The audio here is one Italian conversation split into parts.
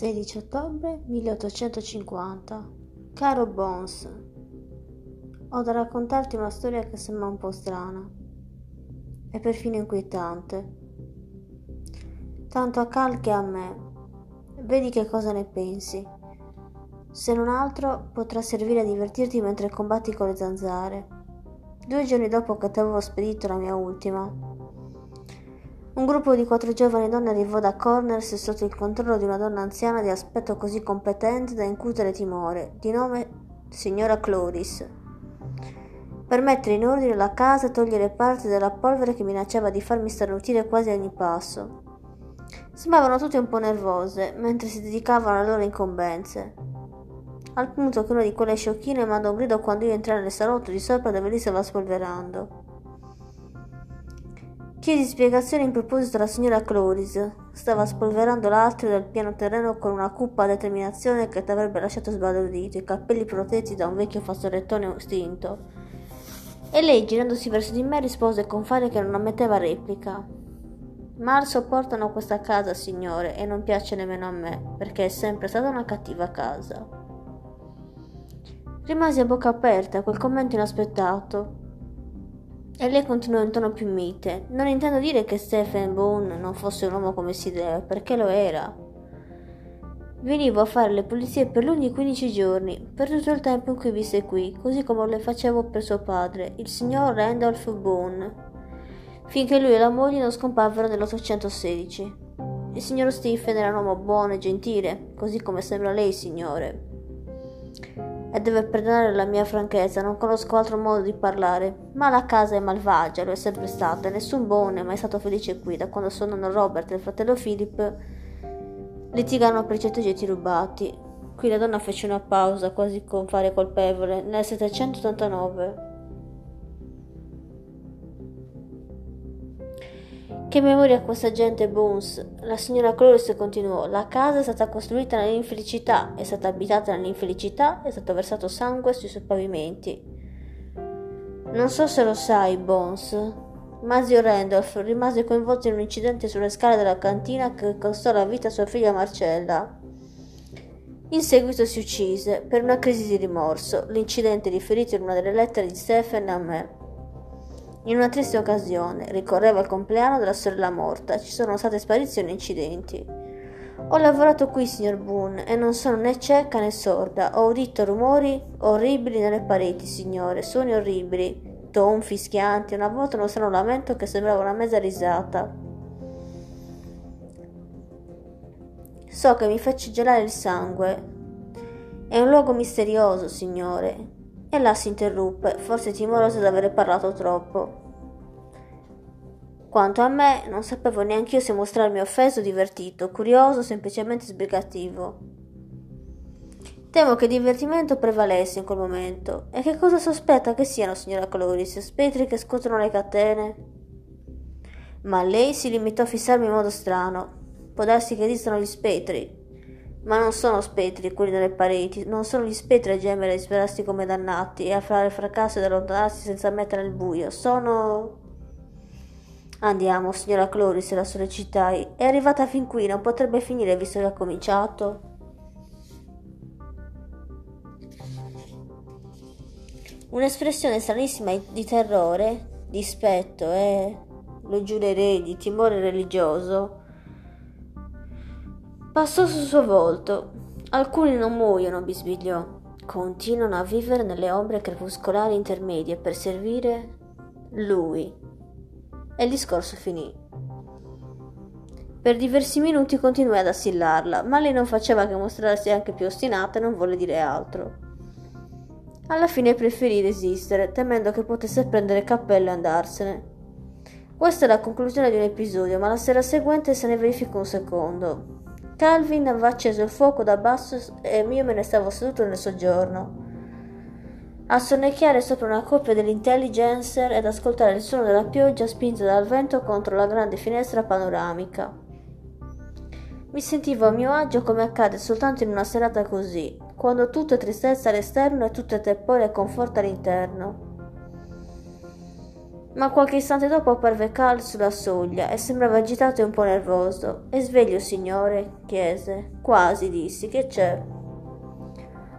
16 ottobre 1850 Caro Bones, ho da raccontarti una storia che sembra un po' strana e perfino inquietante. Tanto a Cal che a me. Vedi che cosa ne pensi. Se non altro potrà servire a divertirti mentre combatti con le zanzare. Due giorni dopo che ti avevo spedito la mia ultima, un gruppo di quattro giovani donne arrivò da Corners sotto il controllo di una donna anziana di aspetto così competente da incutere timore, di nome signora Cloris. Per mettere in ordine la casa e togliere parte della polvere che minacciava di farmi starnutire quasi ogni passo. Sembravano tutte un po' nervose mentre si dedicavano alle loro incombenze. Al punto che una di quelle sciocchine mandò un grido quando io entrai nel salotto di sopra dove lì stava spolverando. Chiesi spiegazioni in proposito alla signora Cloris. Stava spolverando l'altro del piano terreno con una cupa determinazione che ti avrebbe lasciato sbalordito, i capelli protetti da un vecchio fazzolettone stinto. E lei, girandosi verso di me, rispose con fare che non ammetteva replica. Mal sopportano questa casa, signore, e non piace nemmeno a me, perché è sempre stata una cattiva casa. Rimasi a bocca aperta a quel commento inaspettato. E lei continuò in tono più mite. Non intendo dire che Stephen Boone non fosse un uomo come si deve, perché lo era. Venivo a fare le pulizie per lunghi 15 giorni, per tutto il tempo in cui visse qui, così come le facevo per suo padre, il signor Randolph Boone, finché lui e la moglie non scomparvero nell'816. Il signor Stephen era un uomo buono e gentile, così come sembra lei, signore e deve perdonare la mia franchezza, non conosco altro modo di parlare. Ma la casa è malvagia, lo è sempre stata, e nessun buono è mai stato felice qui, da quando suo nonno Robert e il fratello Philip litigano per certi oggetti rubati. Qui la donna fece una pausa, quasi con fare colpevole, nel 789. Che memoria questa gente, Bones! La signora Cloris continuò. La casa è stata costruita nell'infelicità, è stata abitata nell'infelicità, è stato versato sangue sui suoi pavimenti. Non so se lo sai, Bones, ma zio Randolph rimase coinvolto in un incidente sulle scale della cantina che costò la vita a sua figlia Marcella. In seguito si uccise per una crisi di rimorso. L'incidente riferito in una delle lettere di Stephen a me. In una triste occasione, ricorreva il compleanno della sorella morta, ci sono state sparizioni e incidenti. Ho lavorato qui, signor Boone, e non sono né cieca né sorda. Ho udito rumori orribili nelle pareti, signore, suoni orribili, tonfi, schianti, una volta uno strano lamento che sembrava una mezza risata. So che mi faccio gelare il sangue. È un luogo misterioso, signore, e là si interruppe, forse timoroso di avere parlato troppo. Quanto a me, non sapevo neanche io se mostrarmi offeso o divertito, curioso o semplicemente sbrigativo. Temo che il divertimento prevalesse in quel momento. E che cosa sospetta che siano, signora Cloris? Spettri che scuotono le catene? Ma lei si limitò a fissarmi in modo strano. Può darsi che esistano gli spettri, ma non sono spettri quelli nelle pareti, non sono gli spettri a gemere e disperarsi come dannati e a fare fracasso ed allontanarsi senza mettere nel buio. Sono. Andiamo, signora Cloris, la sollecitai. È arrivata fin qui, non potrebbe finire visto che ha cominciato. Un'espressione stranissima di terrore, dispetto e, lo giurerei, di timore religioso Passò sul suo volto. Alcuni non muoiono, bisbigliò. Continuano a vivere nelle ombre crepuscolari intermedie per servire lui. E il discorso finì. Per diversi minuti continuai ad assillarla, ma lei non faceva che mostrarsi anche più ostinata e non volle dire altro. Alla fine preferì resistere, temendo che potesse prendere cappello e andarsene. Questa è la conclusione di un episodio, ma la sera seguente se ne verificò un secondo. Calvin aveva acceso il fuoco da basso e io me ne stavo seduto nel soggiorno a sonnecchiare sopra una coppia dell'intelligencer ed ascoltare il suono della pioggia spinta dal vento contro la grande finestra panoramica. Mi sentivo a mio agio come accade soltanto in una serata così, quando tutto è tristezza all'esterno e tutto è tepore e conforto all'interno. Ma qualche istante dopo apparve Cal sulla soglia e sembrava agitato e un po' nervoso. È sveglio, signore? chiese. Quasi, dissi. Che c'è?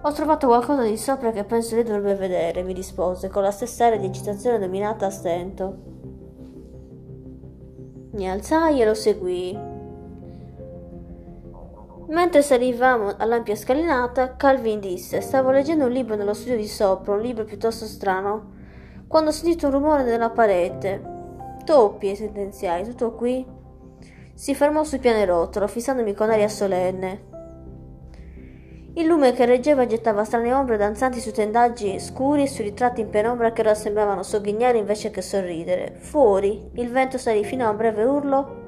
Ho trovato qualcosa di sopra che penso lei dovrebbe vedere, mi rispose, con la stessa aria di agitazione dominata a stento. Mi alzai e lo seguii. Mentre salivamo all'ampia scalinata, Calvin disse: Stavo leggendo un libro nello studio di sopra, un libro piuttosto strano quando ho sentito un rumore nella parete. Toppie, sentenziai, tutto qui? Si fermò sul pianerottolo, fissandomi con aria solenne. Il lume che reggeva gettava strane ombre danzanti sui tendaggi scuri e sui ritratti in penombra che ora sembravano sogghignare invece che sorridere. Fuori, il vento salì fino a un breve urlo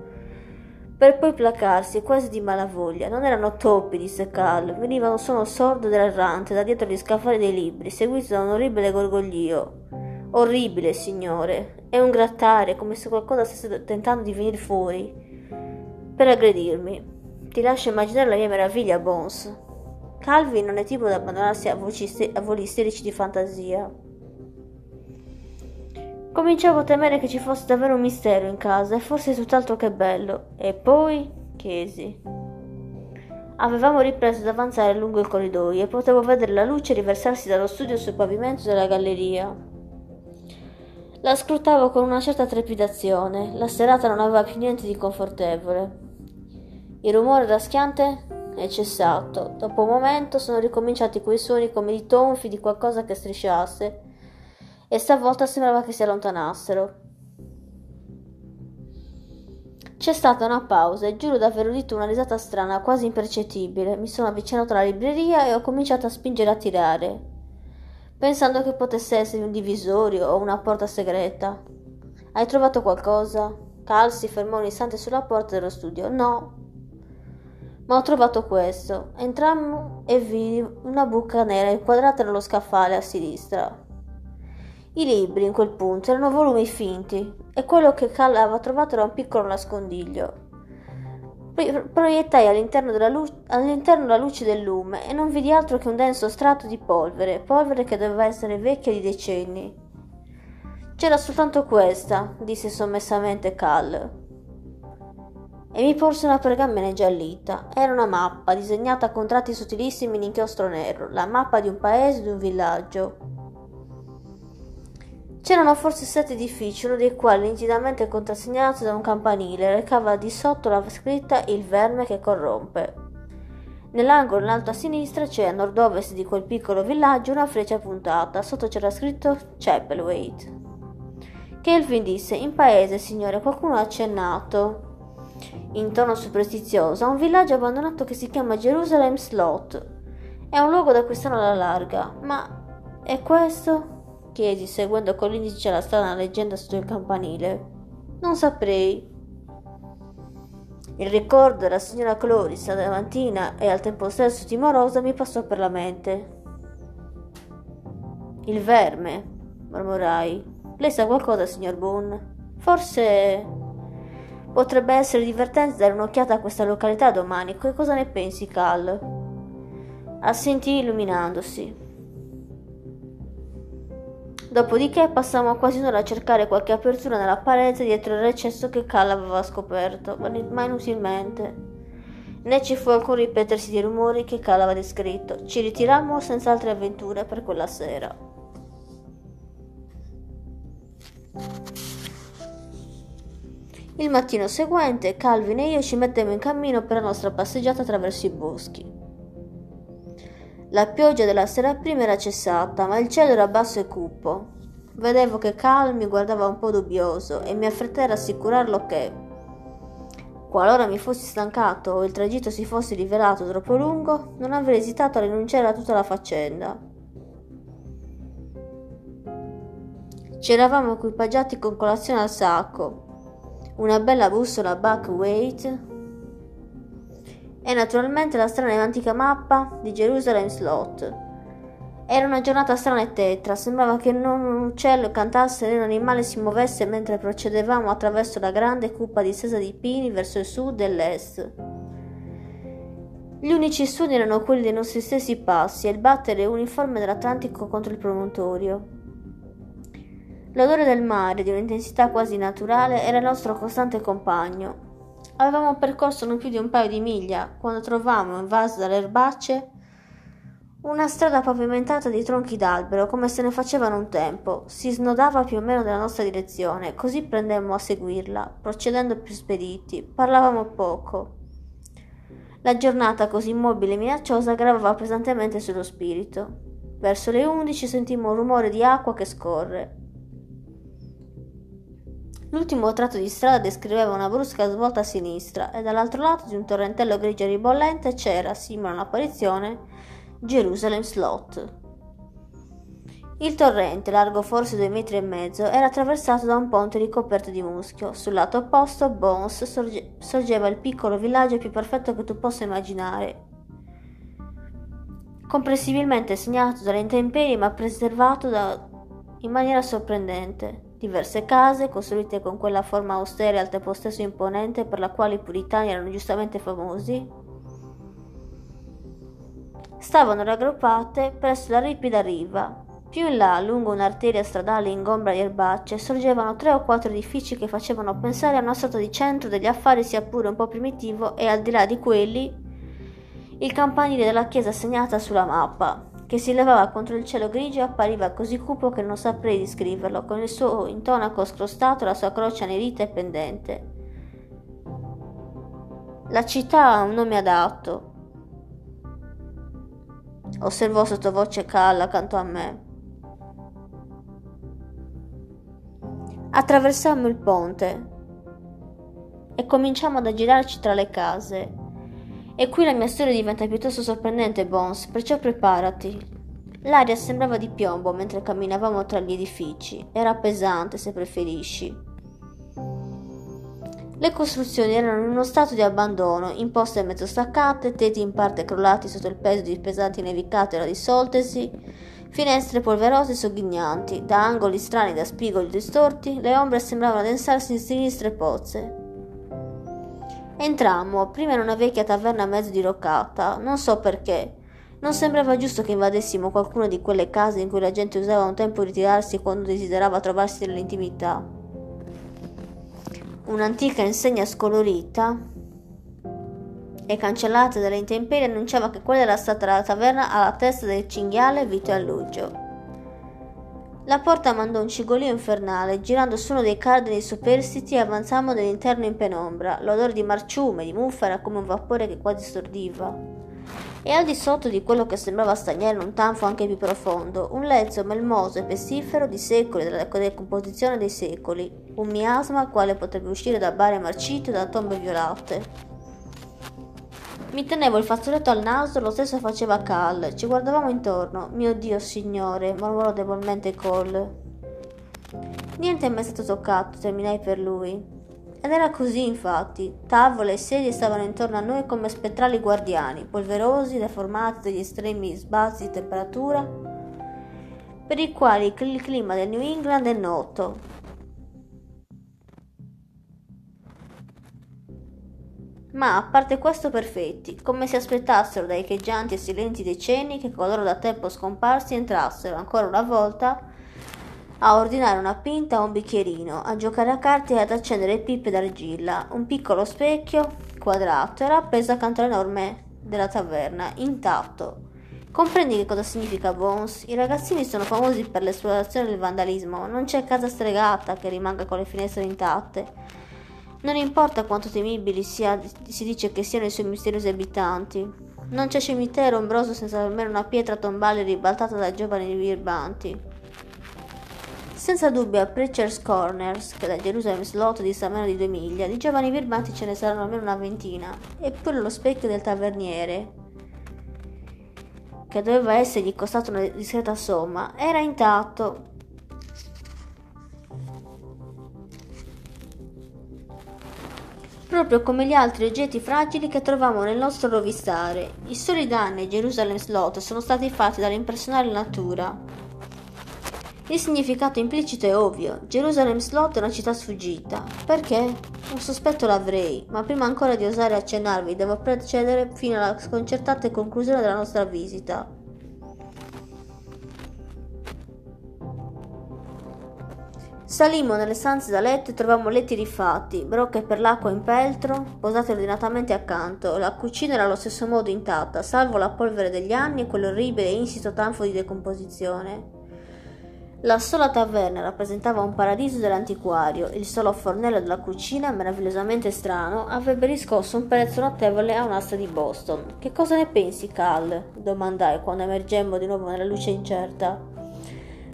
per poi placarsi quasi di malavoglia. Non erano toppi, disse Cal, veniva un suono sordo ed errante da dietro gli scaffali dei libri, seguito da un orribile gorgoglio. Orribile, signore. È un grattare, come se qualcosa stesse tentando di venire fuori per aggredirmi. Ti lascio immaginare la mia meraviglia, Bones. Calvin non è tipo da abbandonarsi a, voci, a voli isterici di fantasia. Cominciavo a temere che ci fosse davvero un mistero in casa e forse tutt'altro che bello. E poi chiesi. Avevamo ripreso ad avanzare lungo il corridoio e potevo vedere la luce riversarsi dallo studio sul pavimento della galleria. La scrutavo con una certa trepidazione. La serata non aveva più niente di confortevole. Il rumore raschiante è cessato. Dopo un momento sono ricominciati quei suoni come di tonfi di qualcosa che strisciasse e stavolta sembrava che si allontanassero. C'è stata una pausa e giuro d'aver udito una risata strana, quasi impercettibile. Mi sono avvicinato alla libreria e ho cominciato a spingere a tirare pensando che potesse essere un divisorio o una porta segreta. Hai trovato qualcosa? Cal si fermò un istante sulla porta dello studio. No. Ma ho trovato questo. Entrammo e vidi una buca nera inquadrata nello scaffale a sinistra. I libri in quel punto erano volumi finti e quello che Cal aveva trovato era un piccolo nascondiglio proiettai all'interno, lu- all'interno la luce del lume e non vidi altro che un denso strato di polvere, polvere che doveva essere vecchia di decenni. C'era soltanto questa, disse sommessamente Cal. E mi porse una pergamena ingiallita. Era una mappa, disegnata con tratti sottilissimi in inchiostro nero, la mappa di un paese, di un villaggio. C'erano forse sette edifici, uno dei quali, nitidamente contrassegnato da un campanile, recava di sotto la scritta Il verme che corrompe. Nell'angolo in alto a sinistra c'è a nord-ovest di quel piccolo villaggio una freccia puntata, sotto c'era scritto Chapelwaite. Kelvin disse: In paese, signore, qualcuno ha accennato, in tono superstizioso, a un villaggio abbandonato che si chiama Jerusalem Slot. È un luogo da quest'anno alla larga, ma è questo? Chiesi, seguendo con l'indice la strana leggenda sotto il campanile. Non saprei. Il ricordo della signora Cloris adamantina e al tempo stesso timorosa mi passò per la mente. Il verme, mormorai. Lei sa qualcosa, signor Boone? Forse potrebbe essere divertente dare un'occhiata a questa località domani. Cosa ne pensi, Cal? Assentì illuminandosi. Dopodiché passammo quasi un'ora a cercare qualche apertura nella parete dietro il recesso che Cal aveva scoperto, ma inutilmente. Né ci fu alcun ripetersi di rumori che Cal aveva descritto. Ci ritirammo senza altre avventure per quella sera. Il mattino seguente Calvin e io ci mettemmo in cammino per la nostra passeggiata attraverso i boschi. La pioggia della sera prima era cessata, ma il cielo era basso e cupo. Vedevo che Cal mi guardava un po' dubbioso e mi affrettai a rassicurarlo che, qualora mi fossi stancato o il tragitto si fosse rivelato troppo lungo, non avrei esitato a rinunciare a tutta la faccenda. Ci eravamo equipaggiati con colazione al sacco, una bella bussola Buck Weight e naturalmente la strana e antica mappa di Jerusalem Slot. Era una giornata strana e tetra, sembrava che non un uccello cantasse né un animale si muovesse mentre procedevamo attraverso la grande cuppa distesa di pini verso il sud e l'est. Gli unici suoni erano quelli dei nostri stessi passi e il battere uniforme dell'Atlantico contro il promontorio. L'odore del mare, di un'intensità quasi naturale, era il nostro costante compagno. Avevamo percorso non più di un paio di miglia quando trovammo, invaso dalle erbacce, una strada pavimentata di tronchi d'albero come se ne facevano un tempo. Si snodava più o meno nella nostra direzione, così prendemmo a seguirla, procedendo più spediti. Parlavamo poco. La giornata così immobile e minacciosa gravava pesantemente sullo spirito. Verso le undici sentimmo un rumore di acqua che scorre. L'ultimo tratto di strada descriveva una brusca svolta a sinistra e dall'altro lato di un torrentello grigio ribollente c'era, simile a un'apparizione, Jerusalem Slot. Il torrente, largo forse due metri e mezzo, era attraversato da un ponte ricoperto di muschio. Sul lato opposto, Bones, sorge- sorgeva il piccolo villaggio più perfetto che tu possa immaginare. Comprensibilmente segnato dalle intemperie ma preservato da... in maniera sorprendente. Diverse case, costruite con quella forma austera e al tempo stesso imponente per la quale i puritani erano giustamente famosi, stavano raggruppate presso la ripida riva. Più in là, lungo un'arteria stradale ingombra di erbacce, sorgevano tre o quattro edifici che facevano pensare a una sorta di centro degli affari sia pure un po' primitivo e al di là di quelli il campanile della chiesa segnata sulla mappa che si levava contro il cielo grigio e appariva così cupo che non saprei descriverlo, con il suo intonaco scrostato la sua croce anerita e pendente. La città ha un nome adatto, osservò sottovoce Cal accanto a me. Attraversammo il ponte e cominciamo ad aggirarci tra le case. E qui la mia storia diventa piuttosto sorprendente, Bones, perciò preparati. L'aria sembrava di piombo mentre camminavamo tra gli edifici. Era pesante, se preferisci. Le costruzioni erano in uno stato di abbandono, imposte mezzo staccate, tetti in parte crollati sotto il peso di pesanti nevicate ora dissoltesi, finestre polverose e sogghignanti, da angoli strani da spigoli distorti, le ombre sembravano adensarsi in sinistre pozze. Entrammo, prima in una vecchia taverna mezzo diroccata, non so perché. Non sembrava giusto che invadessimo qualcuna di quelle case in cui la gente usava un tempo ritirarsi quando desiderava trovarsi nell'intimità. Un'antica insegna scolorita e cancellata dalle intemperie annunciava che quella era stata la taverna alla testa del cinghiale Vito Allugio. La porta mandò un cigolio infernale, girando su uno dei cardini superstiti e avanzammo nell'interno in penombra. L'odore di marciume, di muffa era come un vapore che quasi stordiva. E al di sotto di quello che sembrava stagnare un tanfo anche più profondo, un lezzo melmoso e pestifero di secoli della decomposizione dei secoli, un miasma quale potrebbe uscire da bare marcite o da tombe violate. Mi tenevo il fazzoletto al naso, lo stesso faceva Cal. Ci guardavamo intorno. Mio Dio, signore, mormorò debolmente Cole. Niente è mai stato toccato, terminai per lui. Ed era così, infatti. Tavole e sedie stavano intorno a noi come spettrali guardiani, polverosi, deformati dagli estremi sbalzi di temperatura, per i quali il clima del New England è noto. Ma a parte questo perfetti, come si aspettassero dai echeggianti e silenti decenni che coloro da tempo scomparsi entrassero ancora una volta a ordinare una pinta o un bicchierino, a giocare a carte e ad accendere pippe d'argilla. Un piccolo specchio quadrato era appeso accanto all'enorme della taverna, intatto. Comprendi che cosa significa Bones? I ragazzini sono famosi per l'esplorazione il vandalismo, non c'è casa stregata che rimanga con le finestre intatte. Non importa quanto temibili sia, si dice che siano i suoi misteriosi abitanti. Non c'è cimitero ombroso senza almeno una pietra tombale ribaltata da giovani birbanti. Senza dubbio a Preacher's Corners, che da Gerusalemme Slot dista meno di due miglia, di giovani birbanti ce ne saranno almeno una ventina, eppure lo specchio del taverniere, che doveva essergli costato una discreta somma, era intatto proprio come gli altri oggetti fragili che troviamo nel nostro rovistare. I soli danni a Jerusalem Slot sono stati fatti dall'impressionare natura. Il significato implicito è ovvio. Jerusalem Slot è una città sfuggita. Perché? Un sospetto l'avrei, ma prima ancora di osare accennarvi devo procedere fino alla sconcertante conclusione della nostra visita. Salimmo nelle stanze da letto e trovammo letti rifatti, brocche per l'acqua in peltro, posate ordinatamente accanto. La cucina era allo stesso modo intatta, salvo la polvere degli anni e quell'orribile e insito tanfo di decomposizione. La sola taverna rappresentava un paradiso dell'antiquario, il solo fornello della cucina, meravigliosamente strano, avrebbe riscosso un prezzo notevole a un'asta di Boston. Che cosa ne pensi, Cal? domandai quando emergemmo di nuovo nella luce incerta.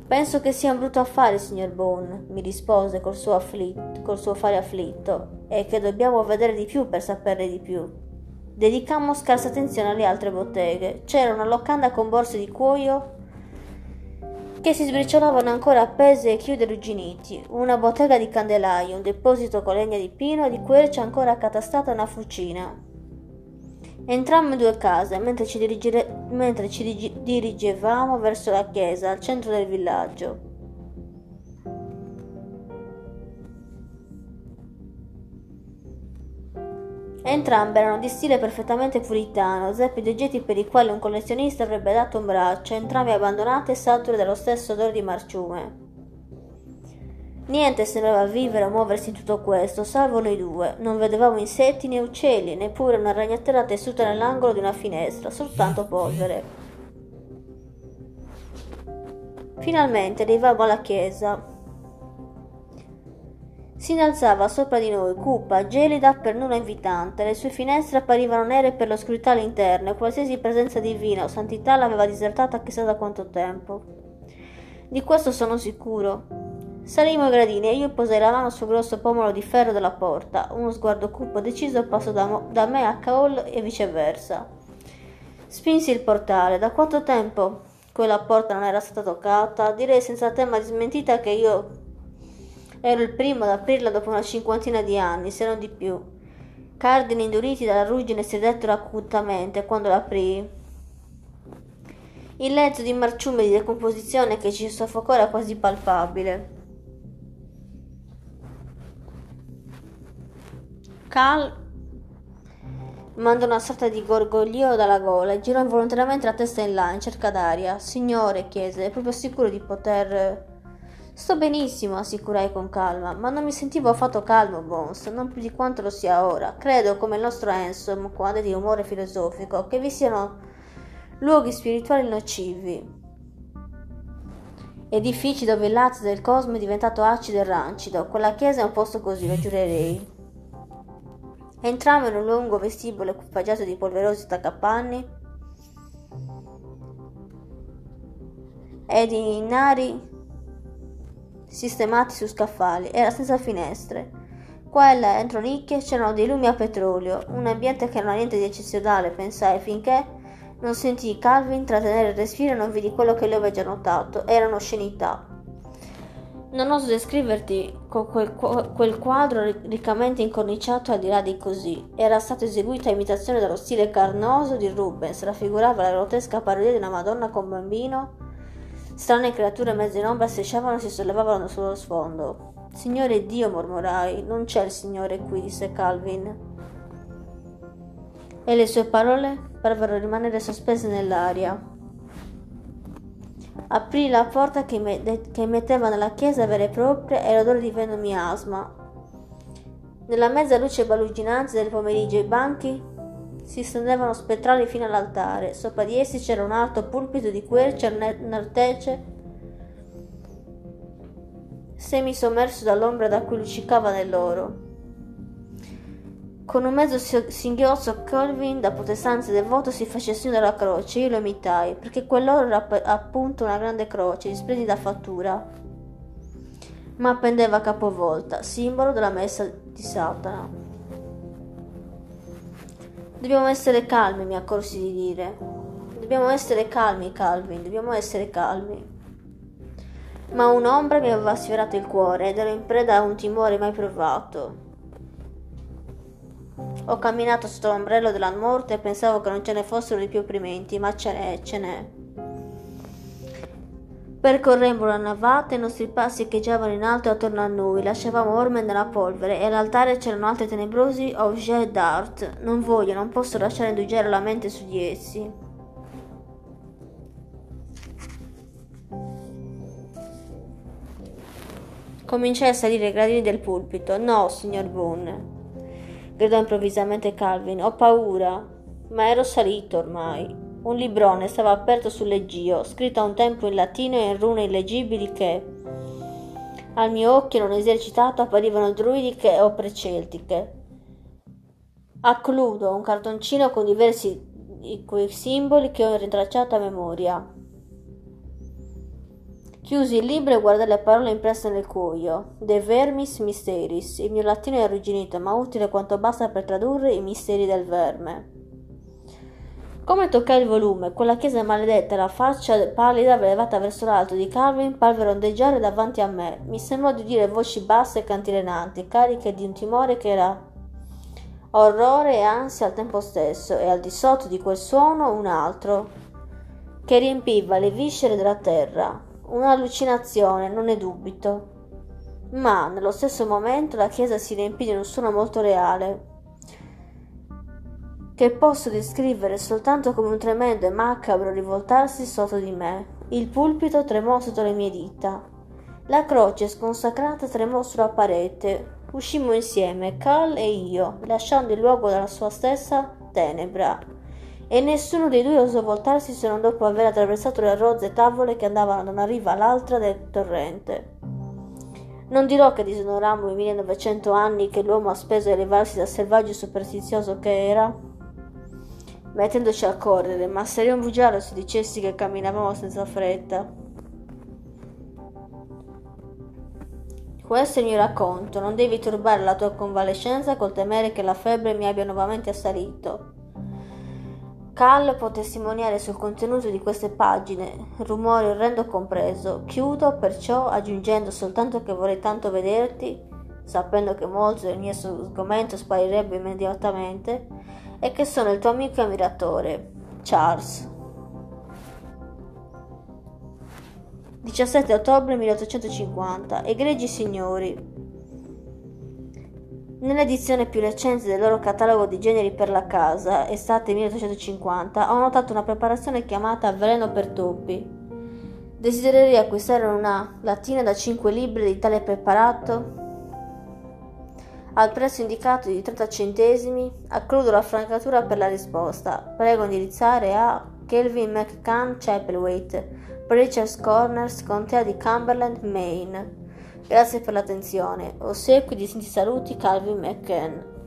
Penso che sia un brutto affare, signor Bone, mi rispose col suo, afflitto, col suo fare afflitto, e che dobbiamo vedere di più per saperne di più. Dedicammo scarsa attenzione alle altre botteghe. C'era una locanda con borse di cuoio che si sbriciolavano ancora appese e chiude rugginiti, una bottega di candelaio, un deposito con legna di pino e di quercia ancora accatastata una fucina. Entrammo in due case mentre ci, dirigere- mentre ci dirigevamo verso la chiesa al centro del villaggio. Entrambe erano di stile perfettamente puritano, zeppi di oggetti per i quali un collezionista avrebbe dato un braccio, entrambe abbandonate e sature dello stesso odore di marciume. Niente sembrava vivere o muoversi in tutto questo, salvo noi due. Non vedevamo insetti né uccelli, neppure una ragnatela tessuta nell'angolo di una finestra, soltanto polvere. Finalmente arrivavamo alla chiesa. Si innalzava sopra di noi, cupa, gelida, per nulla invitante. Le sue finestre apparivano nere per l'oscurità all'interno e qualsiasi presenza divina o santità l'aveva disertata chissà da quanto tempo. Di questo sono sicuro. Salimmo i gradini e io posai la mano sul grosso pomolo di ferro della porta. Uno sguardo cupo deciso passò da, mo- da me a Caol e viceversa. Spinsi il portale. Da quanto tempo quella porta non era stata toccata? Direi senza tema di smentita che io ero il primo ad aprirla dopo una cinquantina di anni, se non di più. Cardini induriti dalla ruggine sedettero acutamente quando l'aprii. Il lezzo di marciume di decomposizione che ci soffocò era quasi palpabile. Cal mandò una sorta di gorgoglio dalla gola e girò involontariamente la testa in là in cerca d'aria. Signore, chiese, è proprio sicuro di poter. Sto benissimo, assicurai con calma, ma non mi sentivo affatto calmo, Bones, non più di quanto lo sia ora. Credo, come il nostro Anselm, quando è di umore filosofico, che vi siano luoghi spirituali nocivi. Edifici dove il lazio del cosmo è diventato acido e rancido. Quella chiesa è un posto così, lo giurerei. Entrammo in un lungo vestibolo equipaggiato di polverosi taccapanni e di nari sistemati su scaffali. Era senza finestre. Qua e entro nicchie, c'erano dei lumi a petrolio, un ambiente che non ha niente di eccezionale, pensai, finché non sentii Calvin trattenere il respiro e non vidi quello che lui aveva già notato. Erano oscenità. Non oso descriverti quel, quel, quadro riccamente incorniciato al di là di così. Era stato eseguito a imitazione dello stile carnoso di Rubens, raffigurava la grottesca parodia di una Madonna con bambino. Strane creature mezze in ombra strisciavano e si sollevavano sullo sfondo. Signore Dio, mormorai, non c'è il Signore qui, disse Calvin. E le sue parole parvero rimanere sospese nell'aria. Aprì la porta che, me- che metteva nella chiesa vera e propria e l'odore di veno miasma. Nella mezza luce baluginante del pomeriggio i banchi si stendevano spettrali fino all'altare. Sopra di essi c'era un alto pulpito di quercia nartece semi sommerso dall'ombra da cui luccicava nell'oro. Con un mezzo singhiozzo Calvin, da protestanza devoto, si fece segno della croce. Io lo imitai, perché quell'oro era appunto una grande croce di splendida fattura, ma pendeva capovolta, simbolo della messa di Satana. Dobbiamo essere calmi, mi accorsi di dire. Dobbiamo essere calmi, Calvin, dobbiamo essere calmi. Ma un'ombra mi aveva sfiorato il cuore ed ero in preda a un timore mai provato. Ho camminato sotto l'ombrello della morte e pensavo che non ce ne fossero di più opprimenti, ma ce n'è, ce n'è. Percorremmo la navata e i nostri passi echeggiavano in alto attorno a noi, lasciavamo orme nella polvere e all'altare c'erano altri tenebrosi objet d'art. Non voglio, non posso lasciare indugiare la mente su di essi. Cominciai a salire i gradini del pulpito. No, signor Boone, gridò improvvisamente Calvin. Ho paura. Ma ero salito ormai. Un librone stava aperto sul leggio, scritto a un tempo in latino e in rune illegibili che, al mio occhio non esercitato, apparivano druidiche o preceltiche. Accludo un cartoncino con diversi simboli che ho rintracciato a memoria. Chiusi il libro e guardai le parole impresse nel cuoio. De vermis mysteris. Il mio latino è arrugginito, ma utile quanto basta per tradurre i misteri del verme. Come toccai il volume, quella chiesa maledetta la faccia pallida levata verso l'alto di Calvin parvero ondeggiare davanti a me. Mi sembrò di udire voci basse e cantilenanti, cariche di un timore che era orrore e ansia al tempo stesso, e al di sotto di quel suono un altro, che riempiva le viscere della terra. Un'allucinazione, non ne dubito. Ma nello stesso momento la chiesa si riempì di un suono molto reale, che posso descrivere soltanto come un tremendo e macabro rivoltarsi sotto di me. Il pulpito tremò sotto le mie dita. La croce sconsacrata tremò sulla parete. Uscimmo insieme, Cal e io, lasciando il luogo dalla sua stessa tenebra e nessuno dei due osò voltarsi se non dopo aver attraversato le rozze tavole che andavano da una riva all'altra del torrente. Non dirò che disonorammo i 1900 anni che l'uomo ha speso a elevarsi dal selvaggio superstizioso che era, mettendoci a correre, ma sarei un bugiardo se dicessi che camminavamo senza fretta. Questo è il mio racconto, non devi turbare la tua convalescenza col temere che la febbre mi abbia nuovamente assalito. Cal può testimoniare sul contenuto di queste pagine, rumore orrendo compreso. Chiudo perciò aggiungendo soltanto che vorrei tanto vederti, sapendo che molto del mio sgomento sparirebbe immediatamente, e che sono il tuo amico e ammiratore, Charles. 17 ottobre 1850. Egregi signori, Nell'edizione più recente del loro catalogo di generi per la casa, estate 1850, ho notato una preparazione chiamata veleno per topi. Desidererei acquistare una lattina da 5 libri di tale preparato al prezzo indicato di 30 centesimi. Accludo la francatura per la risposta. Prego indirizzare a Kelvin McCann Chapelwaite, Preacher's Corners, contea di Cumberland, Maine. Grazie per l'attenzione. Ossequi di saluti Calvin McCann.